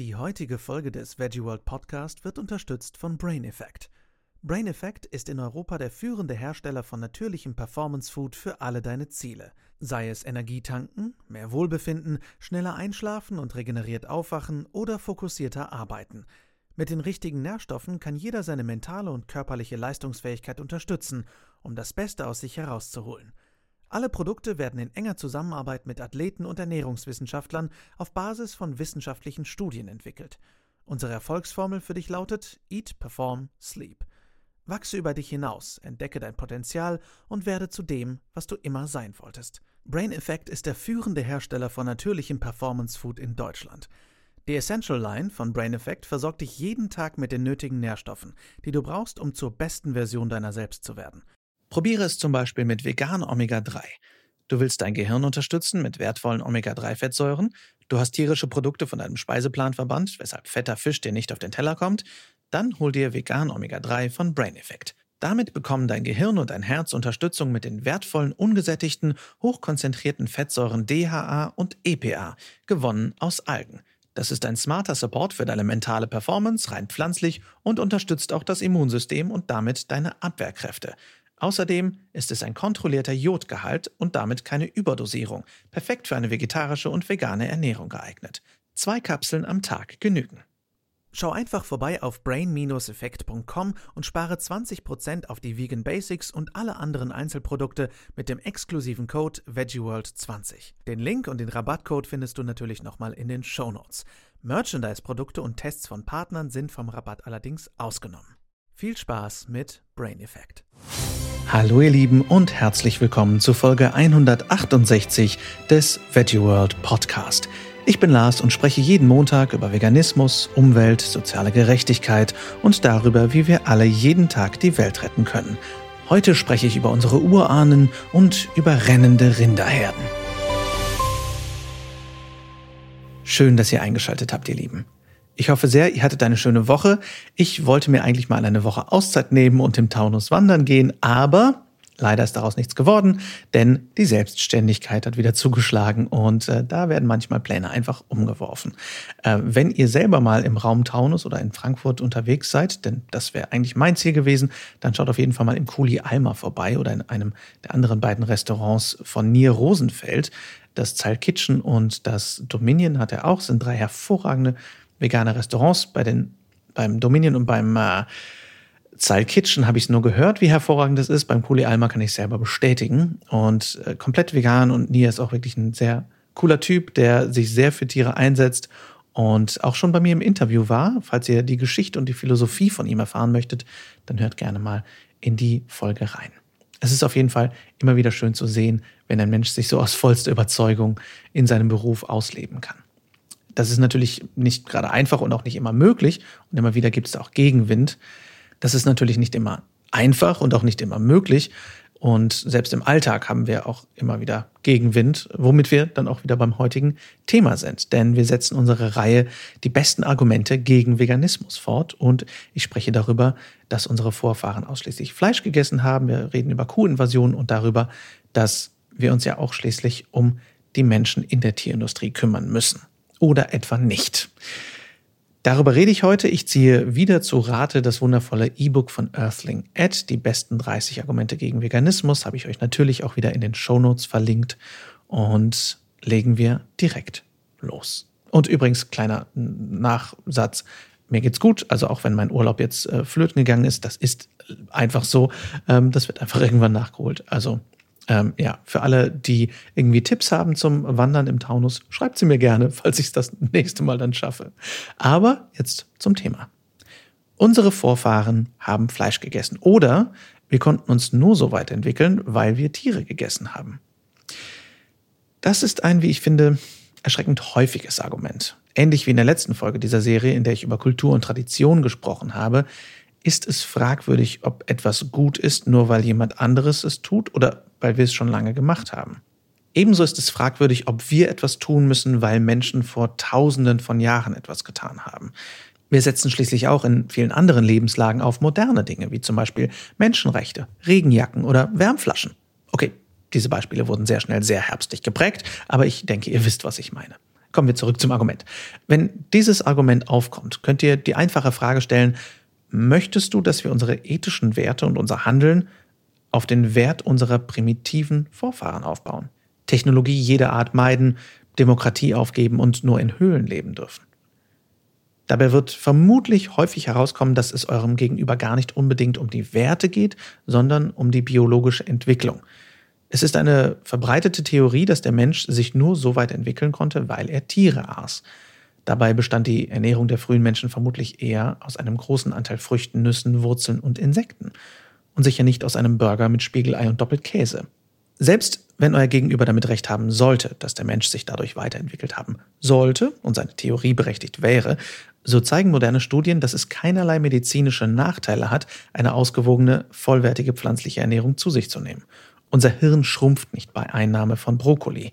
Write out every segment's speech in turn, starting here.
Die heutige Folge des Veggie World Podcast wird unterstützt von Brain Effect. Brain Effect ist in Europa der führende Hersteller von natürlichem Performance Food für alle deine Ziele. Sei es Energietanken, mehr Wohlbefinden, schneller einschlafen und regeneriert aufwachen oder fokussierter arbeiten. Mit den richtigen Nährstoffen kann jeder seine mentale und körperliche Leistungsfähigkeit unterstützen, um das Beste aus sich herauszuholen. Alle Produkte werden in enger Zusammenarbeit mit Athleten und Ernährungswissenschaftlern auf Basis von wissenschaftlichen Studien entwickelt. Unsere Erfolgsformel für dich lautet Eat, Perform, Sleep. Wachse über dich hinaus, entdecke dein Potenzial und werde zu dem, was du immer sein wolltest. Brain Effect ist der führende Hersteller von natürlichem Performance Food in Deutschland. Die Essential Line von Brain Effect versorgt dich jeden Tag mit den nötigen Nährstoffen, die du brauchst, um zur besten Version deiner selbst zu werden. Probiere es zum Beispiel mit vegan Omega-3. Du willst dein Gehirn unterstützen mit wertvollen Omega-3-Fettsäuren, du hast tierische Produkte von deinem Speiseplan verbannt, weshalb fetter Fisch dir nicht auf den Teller kommt, dann hol dir vegan Omega-3 von Brain Effect. Damit bekommen dein Gehirn und dein Herz Unterstützung mit den wertvollen, ungesättigten, hochkonzentrierten Fettsäuren DHA und EPA, gewonnen aus Algen. Das ist ein smarter Support für deine mentale Performance, rein pflanzlich und unterstützt auch das Immunsystem und damit deine Abwehrkräfte. Außerdem ist es ein kontrollierter Jodgehalt und damit keine Überdosierung, perfekt für eine vegetarische und vegane Ernährung geeignet. Zwei Kapseln am Tag genügen. Schau einfach vorbei auf brain-effekt.com und spare 20% auf die Vegan Basics und alle anderen Einzelprodukte mit dem exklusiven Code VeggieWorld20. Den Link und den Rabattcode findest du natürlich nochmal in den Show Notes. Merchandise-Produkte und Tests von Partnern sind vom Rabatt allerdings ausgenommen. Viel Spaß mit Brain Effect. Hallo ihr Lieben und herzlich willkommen zu Folge 168 des Veggie World Podcast. Ich bin Lars und spreche jeden Montag über Veganismus, Umwelt, soziale Gerechtigkeit und darüber, wie wir alle jeden Tag die Welt retten können. Heute spreche ich über unsere Urahnen und über rennende Rinderherden. Schön, dass ihr eingeschaltet habt, ihr Lieben. Ich hoffe sehr, ihr hattet eine schöne Woche. Ich wollte mir eigentlich mal eine Woche Auszeit nehmen und im Taunus wandern gehen, aber leider ist daraus nichts geworden, denn die Selbstständigkeit hat wieder zugeschlagen und äh, da werden manchmal Pläne einfach umgeworfen. Äh, wenn ihr selber mal im Raum Taunus oder in Frankfurt unterwegs seid, denn das wäre eigentlich mein Ziel gewesen, dann schaut auf jeden Fall mal im Kuli Alma vorbei oder in einem der anderen beiden Restaurants von Nier Rosenfeld. Das Zeil Kitchen und das Dominion hat er auch, sind drei hervorragende vegane Restaurants. Bei den, beim Dominion und beim äh, Zyle Kitchen habe ich es nur gehört, wie hervorragend das ist. Beim Kuli Alma kann ich selber bestätigen. Und äh, komplett vegan und Nia ist auch wirklich ein sehr cooler Typ, der sich sehr für Tiere einsetzt und auch schon bei mir im Interview war. Falls ihr die Geschichte und die Philosophie von ihm erfahren möchtet, dann hört gerne mal in die Folge rein. Es ist auf jeden Fall immer wieder schön zu sehen, wenn ein Mensch sich so aus vollster Überzeugung in seinem Beruf ausleben kann. Das ist natürlich nicht gerade einfach und auch nicht immer möglich. Und immer wieder gibt es auch Gegenwind. Das ist natürlich nicht immer einfach und auch nicht immer möglich. Und selbst im Alltag haben wir auch immer wieder Gegenwind, womit wir dann auch wieder beim heutigen Thema sind. Denn wir setzen unsere Reihe die besten Argumente gegen Veganismus fort. Und ich spreche darüber, dass unsere Vorfahren ausschließlich Fleisch gegessen haben. Wir reden über Kuhinvasionen und darüber, dass wir uns ja auch schließlich um die Menschen in der Tierindustrie kümmern müssen oder etwa nicht. Darüber rede ich heute. Ich ziehe wieder zu Rate das wundervolle E-Book von Earthling Ed. Die besten 30 Argumente gegen Veganismus habe ich euch natürlich auch wieder in den Show Notes verlinkt. Und legen wir direkt los. Und übrigens, kleiner Nachsatz. Mir geht's gut. Also auch wenn mein Urlaub jetzt äh, flöten gegangen ist, das ist einfach so. Ähm, das wird einfach irgendwann nachgeholt. Also ähm, ja, für alle, die irgendwie Tipps haben zum Wandern im Taunus, schreibt sie mir gerne, falls ich es das nächste Mal dann schaffe. Aber jetzt zum Thema. Unsere Vorfahren haben Fleisch gegessen oder wir konnten uns nur so weit entwickeln, weil wir Tiere gegessen haben. Das ist ein, wie ich finde, erschreckend häufiges Argument. Ähnlich wie in der letzten Folge dieser Serie, in der ich über Kultur und Tradition gesprochen habe, ist es fragwürdig, ob etwas gut ist, nur weil jemand anderes es tut oder weil wir es schon lange gemacht haben. Ebenso ist es fragwürdig, ob wir etwas tun müssen, weil Menschen vor Tausenden von Jahren etwas getan haben. Wir setzen schließlich auch in vielen anderen Lebenslagen auf moderne Dinge, wie zum Beispiel Menschenrechte, Regenjacken oder Wärmflaschen. Okay, diese Beispiele wurden sehr schnell sehr herbstlich geprägt, aber ich denke, ihr wisst, was ich meine. Kommen wir zurück zum Argument. Wenn dieses Argument aufkommt, könnt ihr die einfache Frage stellen, möchtest du, dass wir unsere ethischen Werte und unser Handeln auf den Wert unserer primitiven Vorfahren aufbauen? Technologie jeder Art meiden, Demokratie aufgeben und nur in Höhlen leben dürfen. Dabei wird vermutlich häufig herauskommen, dass es eurem Gegenüber gar nicht unbedingt um die Werte geht, sondern um die biologische Entwicklung. Es ist eine verbreitete Theorie, dass der Mensch sich nur so weit entwickeln konnte, weil er Tiere aß. Dabei bestand die Ernährung der frühen Menschen vermutlich eher aus einem großen Anteil Früchten, Nüssen, Wurzeln und Insekten und sicher nicht aus einem Burger mit Spiegelei und Doppelkäse. Selbst wenn euer Gegenüber damit recht haben sollte, dass der Mensch sich dadurch weiterentwickelt haben sollte und seine Theorie berechtigt wäre, so zeigen moderne Studien, dass es keinerlei medizinische Nachteile hat, eine ausgewogene, vollwertige pflanzliche Ernährung zu sich zu nehmen. Unser Hirn schrumpft nicht bei Einnahme von Brokkoli.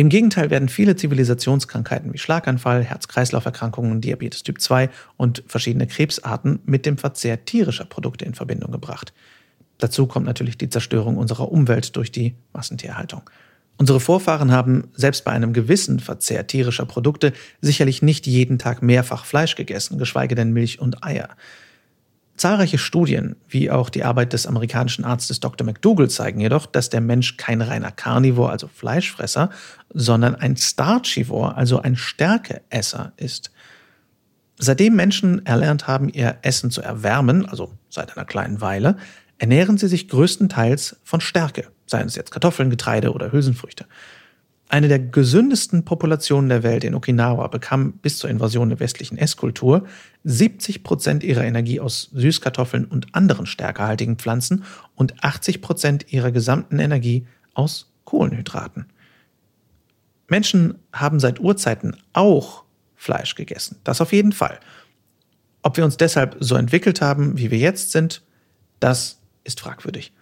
Im Gegenteil werden viele Zivilisationskrankheiten wie Schlaganfall, Herz-Kreislauf-Erkrankungen, Diabetes Typ 2 und verschiedene Krebsarten mit dem Verzehr tierischer Produkte in Verbindung gebracht. Dazu kommt natürlich die Zerstörung unserer Umwelt durch die Massentierhaltung. Unsere Vorfahren haben selbst bei einem gewissen Verzehr tierischer Produkte sicherlich nicht jeden Tag mehrfach Fleisch gegessen, geschweige denn Milch und Eier. Zahlreiche Studien, wie auch die Arbeit des amerikanischen Arztes Dr. McDougall zeigen jedoch, dass der Mensch kein reiner Carnivore, also Fleischfresser, sondern ein Starchivore, also ein Stärkeesser ist. Seitdem Menschen erlernt haben, ihr Essen zu erwärmen, also seit einer kleinen Weile, ernähren sie sich größtenteils von Stärke, seien es jetzt Kartoffeln, Getreide oder Hülsenfrüchte. Eine der gesündesten Populationen der Welt in Okinawa bekam bis zur Invasion der westlichen Esskultur 70 Prozent ihrer Energie aus Süßkartoffeln und anderen stärkehaltigen Pflanzen und 80 Prozent ihrer gesamten Energie aus Kohlenhydraten. Menschen haben seit Urzeiten auch Fleisch gegessen. Das auf jeden Fall. Ob wir uns deshalb so entwickelt haben, wie wir jetzt sind, das ist fragwürdig.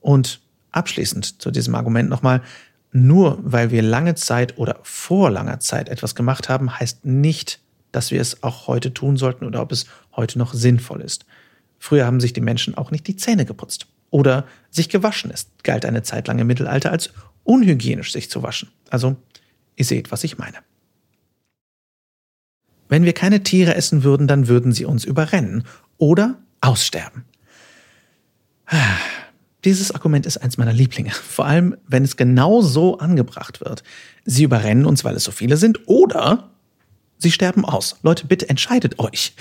Und abschließend zu diesem Argument nochmal, nur weil wir lange Zeit oder vor langer Zeit etwas gemacht haben, heißt nicht, dass wir es auch heute tun sollten oder ob es heute noch sinnvoll ist. Früher haben sich die Menschen auch nicht die Zähne geputzt oder sich gewaschen. Es galt eine Zeit lang im Mittelalter als unhygienisch, sich zu waschen. Also, ihr seht, was ich meine. Wenn wir keine Tiere essen würden, dann würden sie uns überrennen oder aussterben. Dieses Argument ist eins meiner Lieblinge, vor allem wenn es genau so angebracht wird. Sie überrennen uns, weil es so viele sind, oder sie sterben aus. Leute, bitte entscheidet euch.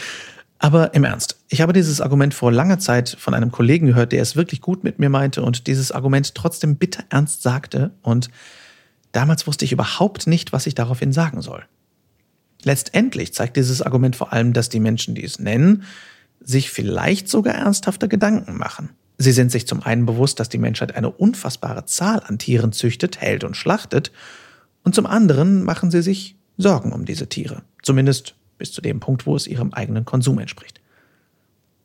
Aber im Ernst, ich habe dieses Argument vor langer Zeit von einem Kollegen gehört, der es wirklich gut mit mir meinte und dieses Argument trotzdem bitter ernst sagte und damals wusste ich überhaupt nicht, was ich daraufhin sagen soll. Letztendlich zeigt dieses Argument vor allem, dass die Menschen, die es nennen, sich vielleicht sogar ernsthafte Gedanken machen. Sie sind sich zum einen bewusst, dass die Menschheit eine unfassbare Zahl an Tieren züchtet, hält und schlachtet, und zum anderen machen sie sich Sorgen um diese Tiere, zumindest bis zu dem Punkt, wo es ihrem eigenen Konsum entspricht.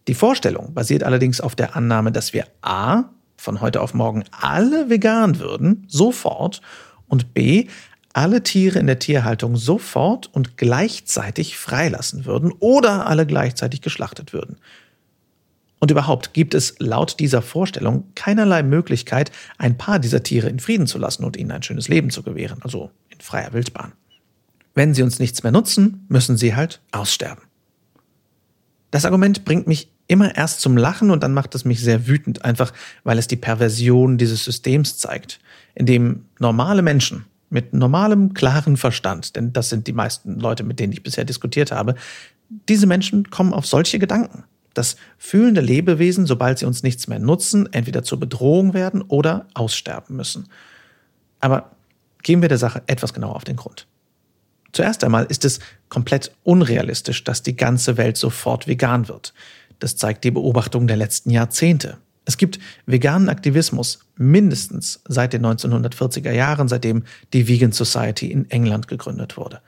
Die Vorstellung basiert allerdings auf der Annahme, dass wir a. von heute auf morgen alle vegan würden, sofort, und b. alle Tiere in der Tierhaltung sofort und gleichzeitig freilassen würden oder alle gleichzeitig geschlachtet würden. Und überhaupt gibt es laut dieser Vorstellung keinerlei Möglichkeit, ein paar dieser Tiere in Frieden zu lassen und ihnen ein schönes Leben zu gewähren, also in freier Wildbahn. Wenn sie uns nichts mehr nutzen, müssen sie halt aussterben. Das Argument bringt mich immer erst zum Lachen und dann macht es mich sehr wütend, einfach weil es die Perversion dieses Systems zeigt, in dem normale Menschen mit normalem, klaren Verstand, denn das sind die meisten Leute, mit denen ich bisher diskutiert habe, diese Menschen kommen auf solche Gedanken dass fühlende Lebewesen, sobald sie uns nichts mehr nutzen, entweder zur Bedrohung werden oder aussterben müssen. Aber gehen wir der Sache etwas genauer auf den Grund. Zuerst einmal ist es komplett unrealistisch, dass die ganze Welt sofort vegan wird. Das zeigt die Beobachtung der letzten Jahrzehnte. Es gibt veganen Aktivismus mindestens seit den 1940er Jahren, seitdem die Vegan Society in England gegründet wurde.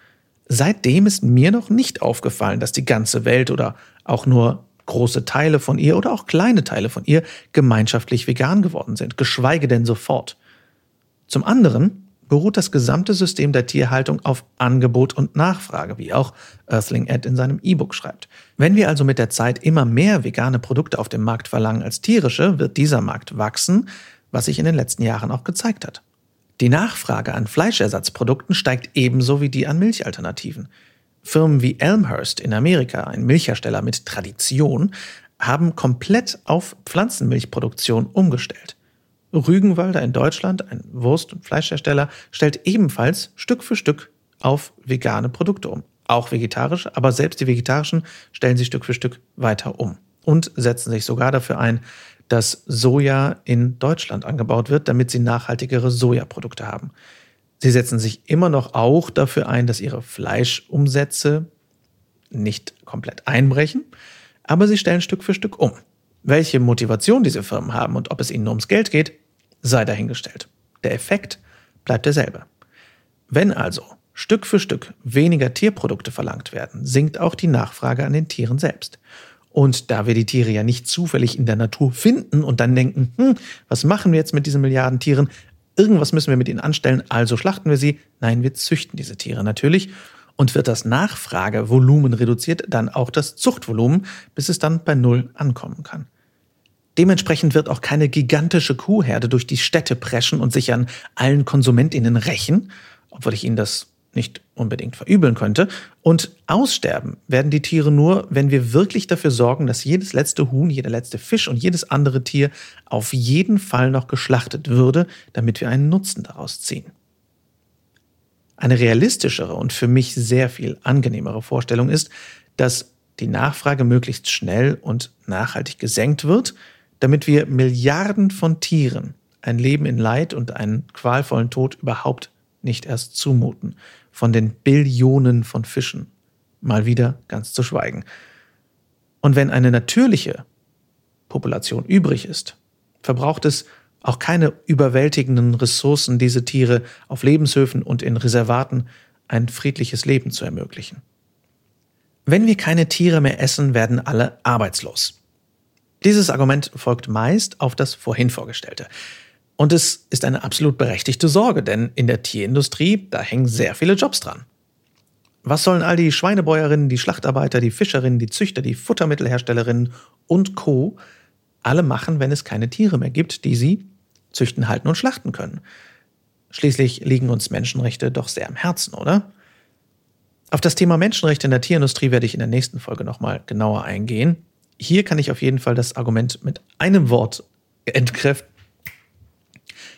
Seitdem ist mir noch nicht aufgefallen, dass die ganze Welt oder auch nur große Teile von ihr oder auch kleine Teile von ihr gemeinschaftlich vegan geworden sind, geschweige denn sofort. Zum anderen beruht das gesamte System der Tierhaltung auf Angebot und Nachfrage, wie auch Earthling Ed in seinem E-Book schreibt. Wenn wir also mit der Zeit immer mehr vegane Produkte auf dem Markt verlangen als tierische, wird dieser Markt wachsen, was sich in den letzten Jahren auch gezeigt hat. Die Nachfrage an Fleischersatzprodukten steigt ebenso wie die an Milchalternativen. Firmen wie Elmhurst in Amerika, ein Milchhersteller mit Tradition, haben komplett auf Pflanzenmilchproduktion umgestellt. Rügenwalder in Deutschland, ein Wurst- und Fleischhersteller, stellt ebenfalls Stück für Stück auf vegane Produkte um. Auch vegetarisch, aber selbst die vegetarischen stellen sie Stück für Stück weiter um und setzen sich sogar dafür ein, dass Soja in Deutschland angebaut wird, damit sie nachhaltigere Sojaprodukte haben. Sie setzen sich immer noch auch dafür ein, dass ihre Fleischumsätze nicht komplett einbrechen, aber sie stellen Stück für Stück um. Welche Motivation diese Firmen haben und ob es ihnen nur ums Geld geht, sei dahingestellt. Der Effekt bleibt derselbe. Wenn also Stück für Stück weniger Tierprodukte verlangt werden, sinkt auch die Nachfrage an den Tieren selbst. Und da wir die Tiere ja nicht zufällig in der Natur finden und dann denken, hm, was machen wir jetzt mit diesen Milliarden Tieren? Irgendwas müssen wir mit ihnen anstellen, also schlachten wir sie. Nein, wir züchten diese Tiere natürlich. Und wird das Nachfragevolumen reduziert, dann auch das Zuchtvolumen, bis es dann bei Null ankommen kann. Dementsprechend wird auch keine gigantische Kuhherde durch die Städte preschen und sich an allen KonsumentInnen rächen, obwohl ich Ihnen das nicht unbedingt verübeln könnte. Und aussterben werden die Tiere nur, wenn wir wirklich dafür sorgen, dass jedes letzte Huhn, jeder letzte Fisch und jedes andere Tier auf jeden Fall noch geschlachtet würde, damit wir einen Nutzen daraus ziehen. Eine realistischere und für mich sehr viel angenehmere Vorstellung ist, dass die Nachfrage möglichst schnell und nachhaltig gesenkt wird, damit wir Milliarden von Tieren ein Leben in Leid und einen qualvollen Tod überhaupt nicht erst zumuten von den Billionen von Fischen. Mal wieder ganz zu schweigen. Und wenn eine natürliche Population übrig ist, verbraucht es auch keine überwältigenden Ressourcen, diese Tiere auf Lebenshöfen und in Reservaten ein friedliches Leben zu ermöglichen. Wenn wir keine Tiere mehr essen, werden alle arbeitslos. Dieses Argument folgt meist auf das vorhin vorgestellte. Und es ist eine absolut berechtigte Sorge, denn in der Tierindustrie, da hängen sehr viele Jobs dran. Was sollen all die Schweinebäuerinnen, die Schlachtarbeiter, die Fischerinnen, die Züchter, die Futtermittelherstellerinnen und Co. alle machen, wenn es keine Tiere mehr gibt, die sie züchten, halten und schlachten können? Schließlich liegen uns Menschenrechte doch sehr am Herzen, oder? Auf das Thema Menschenrechte in der Tierindustrie werde ich in der nächsten Folge nochmal genauer eingehen. Hier kann ich auf jeden Fall das Argument mit einem Wort entkräften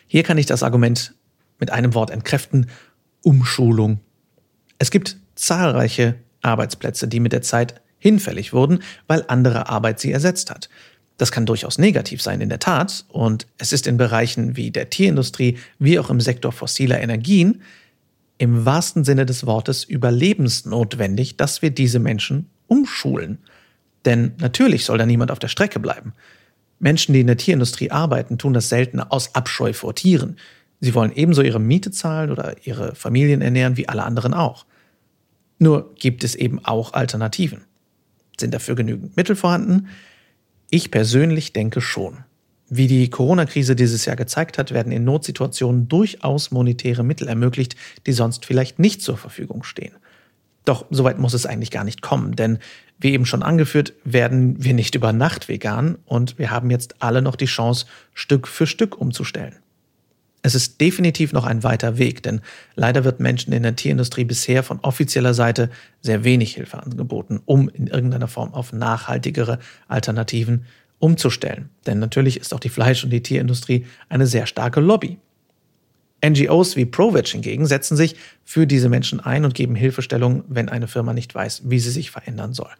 hier kann ich das Argument mit einem Wort entkräften, Umschulung. Es gibt zahlreiche Arbeitsplätze, die mit der Zeit hinfällig wurden, weil andere Arbeit sie ersetzt hat. Das kann durchaus negativ sein, in der Tat, und es ist in Bereichen wie der Tierindustrie wie auch im Sektor fossiler Energien im wahrsten Sinne des Wortes überlebensnotwendig, dass wir diese Menschen umschulen. Denn natürlich soll da niemand auf der Strecke bleiben. Menschen, die in der Tierindustrie arbeiten, tun das selten aus Abscheu vor Tieren. Sie wollen ebenso ihre Miete zahlen oder ihre Familien ernähren wie alle anderen auch. Nur gibt es eben auch Alternativen. Sind dafür genügend Mittel vorhanden? Ich persönlich denke schon. Wie die Corona-Krise dieses Jahr gezeigt hat, werden in Notsituationen durchaus monetäre Mittel ermöglicht, die sonst vielleicht nicht zur Verfügung stehen. Doch soweit muss es eigentlich gar nicht kommen, denn wie eben schon angeführt, werden wir nicht über Nacht vegan und wir haben jetzt alle noch die Chance, Stück für Stück umzustellen. Es ist definitiv noch ein weiter Weg, denn leider wird Menschen in der Tierindustrie bisher von offizieller Seite sehr wenig Hilfe angeboten, um in irgendeiner Form auf nachhaltigere Alternativen umzustellen. Denn natürlich ist auch die Fleisch- und die Tierindustrie eine sehr starke Lobby. NGOs wie ProVeg hingegen setzen sich für diese Menschen ein und geben Hilfestellung, wenn eine Firma nicht weiß, wie sie sich verändern soll.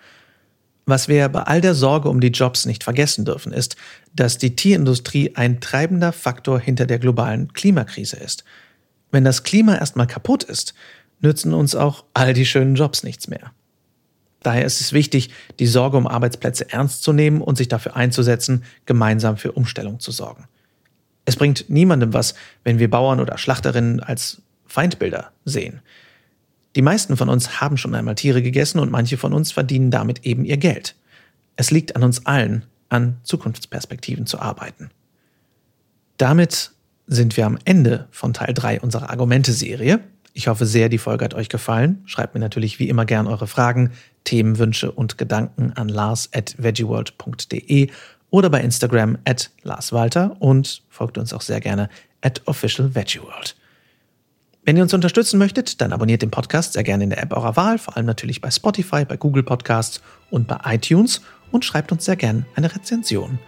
Was wir bei all der Sorge um die Jobs nicht vergessen dürfen, ist, dass die Tierindustrie ein treibender Faktor hinter der globalen Klimakrise ist. Wenn das Klima erstmal kaputt ist, nützen uns auch all die schönen Jobs nichts mehr. Daher ist es wichtig, die Sorge um Arbeitsplätze ernst zu nehmen und sich dafür einzusetzen, gemeinsam für Umstellung zu sorgen. Es bringt niemandem was, wenn wir Bauern oder Schlachterinnen als Feindbilder sehen. Die meisten von uns haben schon einmal Tiere gegessen und manche von uns verdienen damit eben ihr Geld. Es liegt an uns allen, an Zukunftsperspektiven zu arbeiten. Damit sind wir am Ende von Teil 3 unserer Argumente-Serie. Ich hoffe sehr, die Folge hat euch gefallen. Schreibt mir natürlich wie immer gern eure Fragen, Themenwünsche und Gedanken an lars at veggieworld.de oder bei Instagram at larswalter und folgt uns auch sehr gerne at officialveggieworld. Wenn ihr uns unterstützen möchtet, dann abonniert den Podcast sehr gerne in der App eurer Wahl, vor allem natürlich bei Spotify, bei Google Podcasts und bei iTunes und schreibt uns sehr gerne eine Rezension.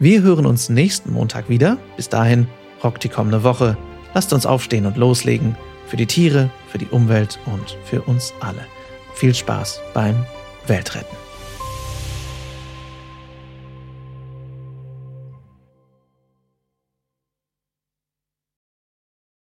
Wir hören uns nächsten Montag wieder. Bis dahin, rockt die kommende Woche. Lasst uns aufstehen und loslegen. Für die Tiere, für die Umwelt und für uns alle. Viel Spaß beim Weltretten.